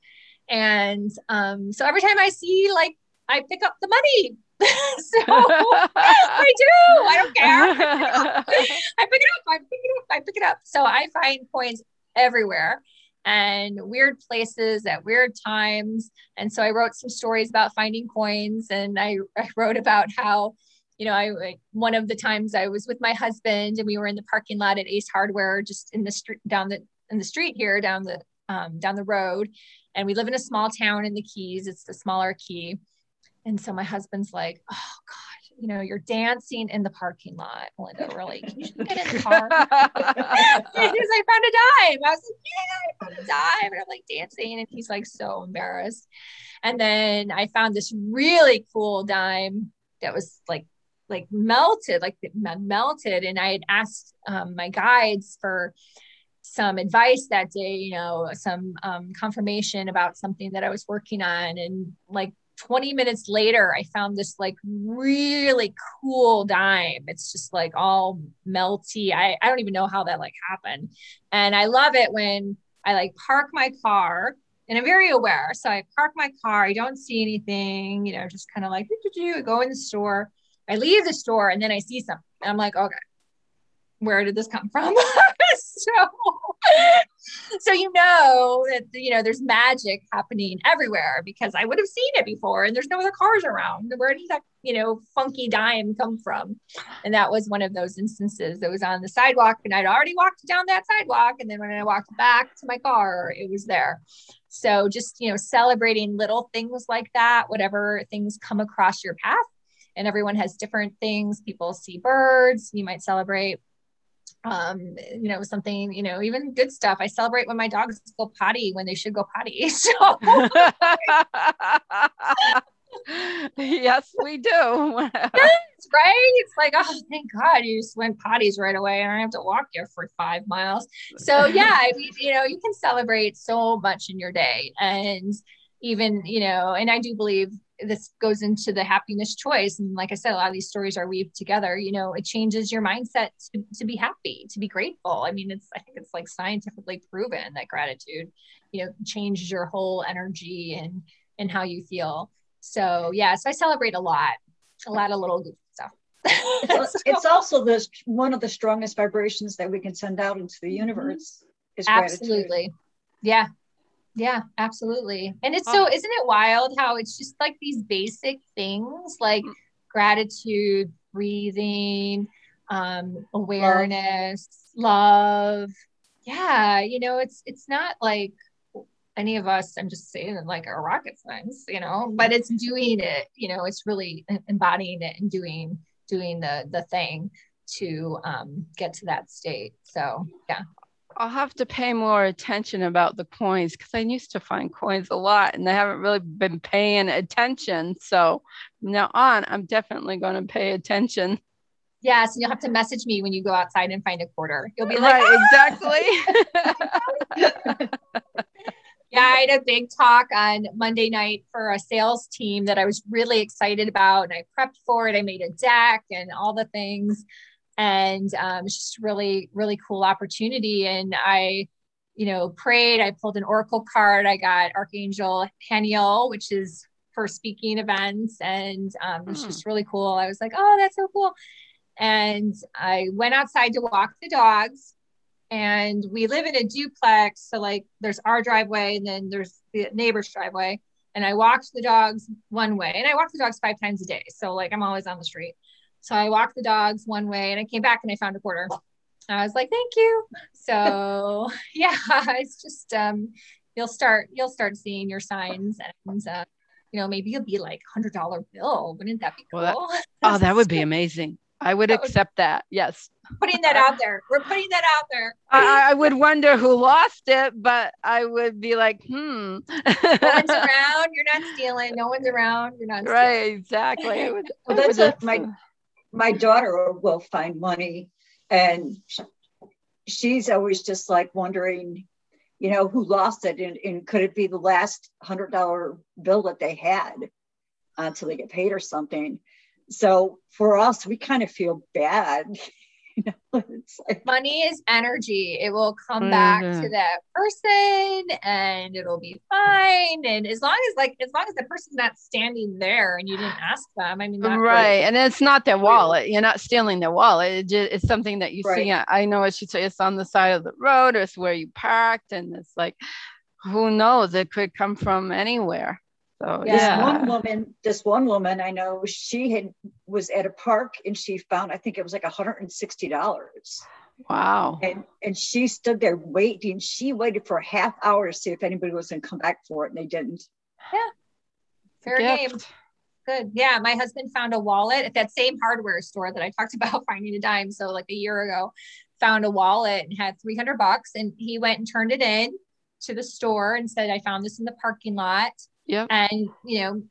And um, so every time I see like I pick up the money. so I do. I don't care. I pick it up. I pick it up. I pick it up. So I find coins everywhere and weird places at weird times. And so I wrote some stories about finding coins and I, I wrote about how, you know, I one of the times I was with my husband and we were in the parking lot at Ace Hardware just in the street down the in the street here down the um, down the road. And we live in a small town in the Keys. It's the smaller key. And so my husband's like, oh God you know, you're dancing in the parking lot. Melinda, really? Can you get in the car? he's like, found a dime. I was like, yeah, I found a dime. And I'm like dancing. And he's like so embarrassed. And then I found this really cool dime that was like like melted, like melted. And I had asked um, my guides for some advice that day, you know, some um, confirmation about something that I was working on. And like 20 minutes later, I found this like really cool dime. It's just like all melty. I, I don't even know how that like happened. And I love it when I like park my car and I'm very aware. So I park my car, I don't see anything, you know, just kind of like go in the store. I leave the store and then I see something. I'm like, okay, where did this come from? so, so you know that you know there's magic happening everywhere because I would have seen it before, and there's no other cars around. Where did that you know funky dime come from? And that was one of those instances that was on the sidewalk, and I'd already walked down that sidewalk, and then when I walked back to my car, it was there. So just you know celebrating little things like that, whatever things come across your path and everyone has different things. People see birds, you might celebrate um, you know, something, you know, even good stuff. I celebrate when my dogs go potty when they should go potty. So yes, we do. yes, right? It's like, oh, thank God you just went potties right away and I have to walk you for five miles. So yeah, I mean, you know, you can celebrate so much in your day. And even, you know, and I do believe this goes into the happiness choice. And like i said a lot of these stories are weaved together you know it changes your mindset to, to be happy to be grateful. I mean it's i think it's like scientifically proven that gratitude you know changes your whole energy and and how you feel. So yeah so i celebrate a lot a lot of little stuff. So, it's also the one of the strongest vibrations that we can send out into the mm-hmm. universe is absolutely. Gratitude. yeah yeah, absolutely. And it's so, isn't it wild how it's just like these basic things like mm. gratitude, breathing, um, awareness, love. love. Yeah, you know, it's it's not like any of us, I'm just saying like a rocket science, you know, but it's doing it, you know, it's really embodying it and doing doing the the thing to um, get to that state. So yeah, I'll have to pay more attention about the coins because I used to find coins a lot and I haven't really been paying attention. So from now on, I'm definitely going to pay attention. Yes, and you'll have to message me when you go outside and find a quarter. You'll be like, right, ah! exactly. yeah, I had a big talk on Monday night for a sales team that I was really excited about, and I prepped for it. I made a deck and all the things and um, it's just really really cool opportunity. And i you know prayed i pulled an oracle card i got archangel haniel which is for speaking events and um, it's hmm. just really cool. I was like oh that's so cool. And i went outside to walk the dogs and we live in a duplex so like there's our driveway and then there's the neighbor's driveway. And i walked the dogs one way and i walk the dogs five times a day so like i'm always on the street so I walked the dogs one way and I came back and I found a quarter. I was like, thank you. So yeah, it's just um you'll start you'll start seeing your signs and uh, you know, maybe you'll be like hundred dollar bill. Wouldn't that be cool? Well, that, oh, that would be amazing. I would that accept would, that. Yes. Putting that out there. We're putting that out there. I, I, would wonder who lost it, but I would be like, hmm. no one's around. You're not stealing. No one's around. You're not. Stealing. Right. Exactly. Would, well, that's a, my my daughter will find money and she's always just like wondering you know, who lost it and, and could it be the last hundred dollar bill that they had uh, until they get paid or something. So for us, we kind of feel bad you know, it's like money is energy. It will come mm-hmm. back to mm-hmm. that person and it'll be fine. And as long as like as long as the person's not standing there and you didn't ask them, I mean right. and it's not their wallet. You're not stealing their wallet. It just, it's something that you right. see. I know what she said. It's on the side of the road or it's where you parked, and it's like who knows? It could come from anywhere. So this one woman, this one woman I know, she had was at a park and she found I think it was like $160. Wow. And and she stood there waiting. She waited for a half hour to see if anybody was gonna come back for it, and they didn't. Yeah. Fair game. Good. Yeah. My husband found a wallet at that same hardware store that I talked about finding a dime. So like a year ago, found a wallet and had 300 bucks and he went and turned it in to the store and said, I found this in the parking lot. Yeah. And, you know,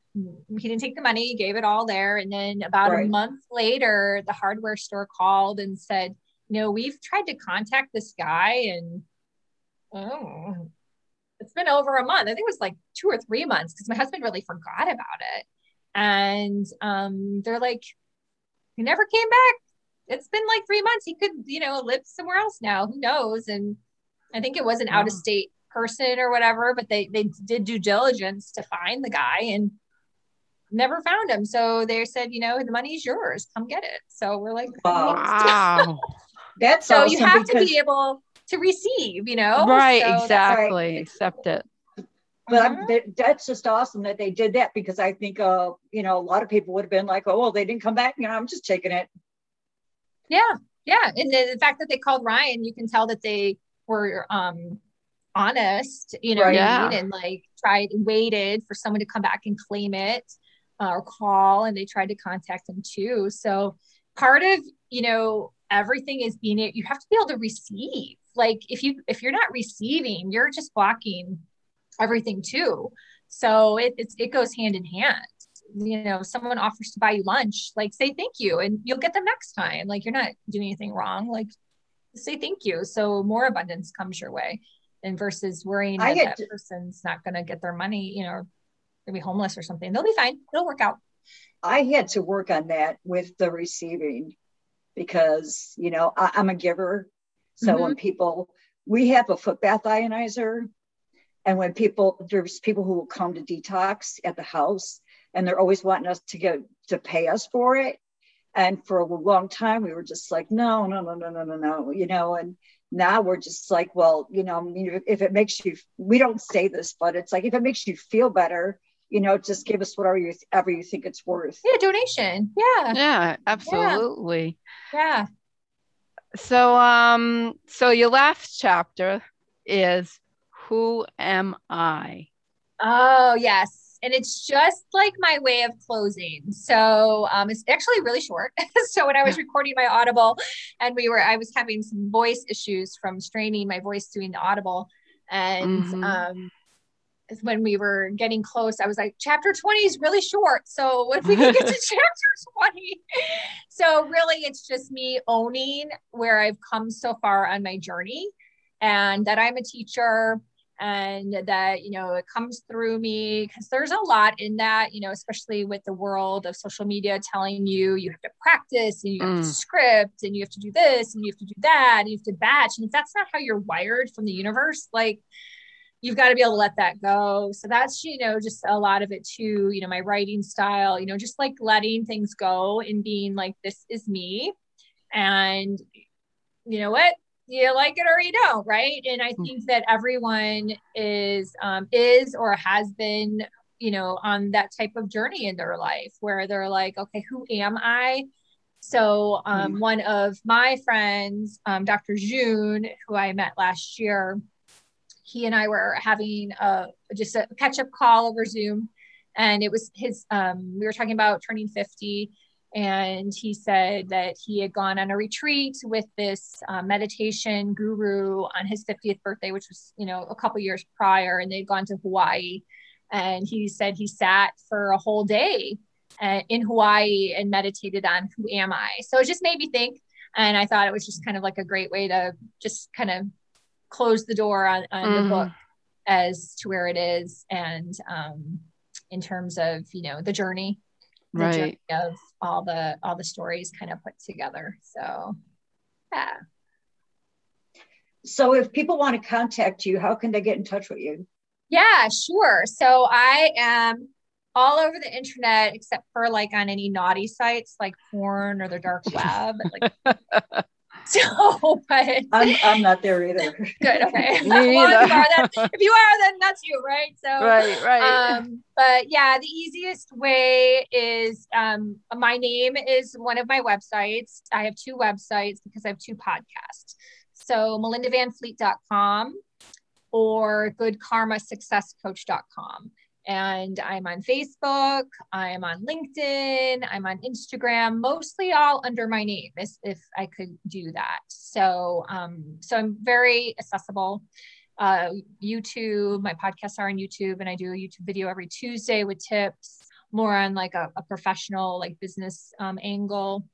he didn't take the money, he gave it all there. And then about right. a month later, the hardware store called and said, you know, we've tried to contact this guy and oh, it's been over a month. I think it was like two or three months because my husband really forgot about it. And um, they're like, he never came back. It's been like three months. He could, you know, live somewhere else now. Who knows? And I think it was an out of state person or whatever, but they they did due diligence to find the guy and never found him. So they said, you know, the money's yours. Come get it. So we're like, wow. that's so awesome you have because... to be able to receive, you know? Right, so exactly. Right. Accept it. But mm-hmm. that's just awesome that they did that because I think, uh, you know, a lot of people would have been like, oh, well, they didn't come back. You know, I'm just taking it. Yeah. Yeah. And the, the fact that they called Ryan, you can tell that they were um, honest, you know, right. yeah. I mean? and like tried waited for someone to come back and claim it uh, or call, and they tried to contact them too. So part of you know everything is being you have to be able to receive. Like if you if you're not receiving, you're just blocking everything too. So it it's, it goes hand in hand. You know, someone offers to buy you lunch, like say thank you, and you'll get them next time. Like you're not doing anything wrong. Like say thank you. So more abundance comes your way and versus worrying that that to, person's not going to get their money, you know, gonna be homeless or something. They'll be fine. It'll work out. I had to work on that with the receiving because, you know, I, am a giver. So mm-hmm. when people, we have a foot bath ionizer. And when people, there's people who will come to detox at the house and they're always wanting us to get to pay us for it. And for a long time, we were just like, no, no, no, no, no, no, no, you know, and now we're just like, well, you know, if it makes you, we don't say this, but it's like if it makes you feel better, you know, just give us whatever you ever you think it's worth. Yeah, donation. Yeah. Yeah, absolutely. Yeah. So, um, so your last chapter is who am I? Oh yes and it's just like my way of closing. So um, it's actually really short. so when I was recording my Audible, and we were, I was having some voice issues from straining my voice doing the Audible, and mm-hmm. um, when we were getting close, I was like, chapter 20 is really short. So if we can get to chapter 20? So really it's just me owning where I've come so far on my journey and that I'm a teacher and that you know it comes through me because there's a lot in that you know especially with the world of social media telling you you have to practice and you have mm. to script and you have to do this and you have to do that and you have to batch. And if that's not how you're wired from the universe like you've got to be able to let that go. So that's you know just a lot of it too you know my writing style you know just like letting things go and being like this is me. And you know what you like it or you don't right? And i hmm. think that everyone is um, is or has been you know on that type of journey in their life where they're like okay who am i? So um, mm one of my friends um, dr june who i met last year he and i were having a just a catch up call over zoom and it was his um, we were talking about turning 50 and he said that he had gone on a retreat with this uh, meditation guru on his 50th birthday which was you know a couple years prior and they'd gone to hawaii. And he said he sat for a whole day uh, in hawaii and meditated on who am i. So it just made me think and i thought it was just kind of like a great way to just kind of close the door on, on mm. the book as to where it is and um, in terms of you know the journey the right. journey of all the all the stories kind of put together. So yeah. So if people want to contact you how can they get in touch with you? Yeah sure. So i am all over the internet except for like on any naughty sites like porn or the dark web like So, but I'm, I'm not there either. Good. Okay. well, if, you are, then, if you are, then that's you, right? So, right, right. Um, but yeah, the easiest way is um, my name is one of my websites. I have two websites because I have two podcasts. So, melindavanfleet.com or goodkarmasuccesscoach.com and I'm on Facebook, I'm on LinkedIn, I'm on Instagram, mostly all under my name, if, I could do that. So, um, so I'm very accessible. Uh, YouTube, my podcasts are on YouTube, and I do a YouTube video every Tuesday with tips, more on like a, a professional, like business um, angle.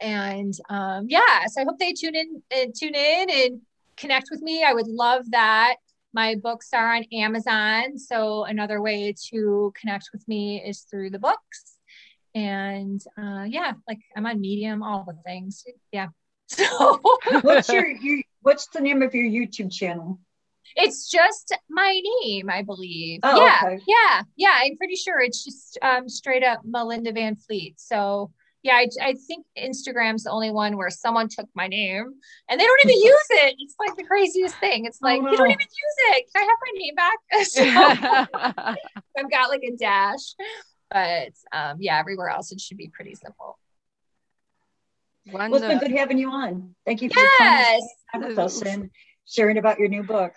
And um, yeah, so I hope they tune in uh, tune in and connect with me. I would love that. My books are on Amazon. So another way to connect with me is through the books. And uh, yeah, like I'm on Medium, all the things. Yeah. So what's your you, what's the name of your YouTube channel? It's just my name, I believe. Oh, yeah, okay. yeah, yeah. I'm pretty sure it's just um, straight up Melinda Van Fleet. So yeah, I, I think Instagram's the only one where someone took my name and they don't even use it. It's like the craziest thing. It's like, oh, no. you don't even use it. Can I have my name back? so I've got like a dash. But um, yeah, everywhere else it should be pretty simple. Well, it's been good having you on. Thank you for yes. coming with us and sharing about your new book.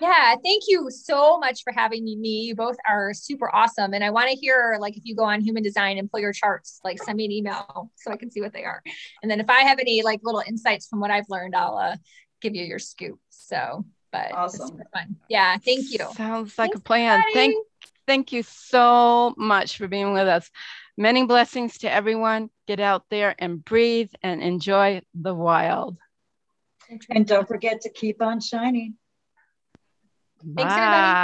Yeah, thank you so much for having me. You both are super awesome. And I want to hear like if you go on human design and pull your charts, like send me an email so I can see what they are. And then if I have any like little insights from what I've learned, I'll uh, give you your scoop. So, but awesome. fun. Yeah, thank you. Sounds like Thanks, a plan. Thank thank you so much for being with us. Many blessings to everyone. Get out there and breathe and enjoy the wild. And don't forget to keep on shining. Bye. Thanks, everybody.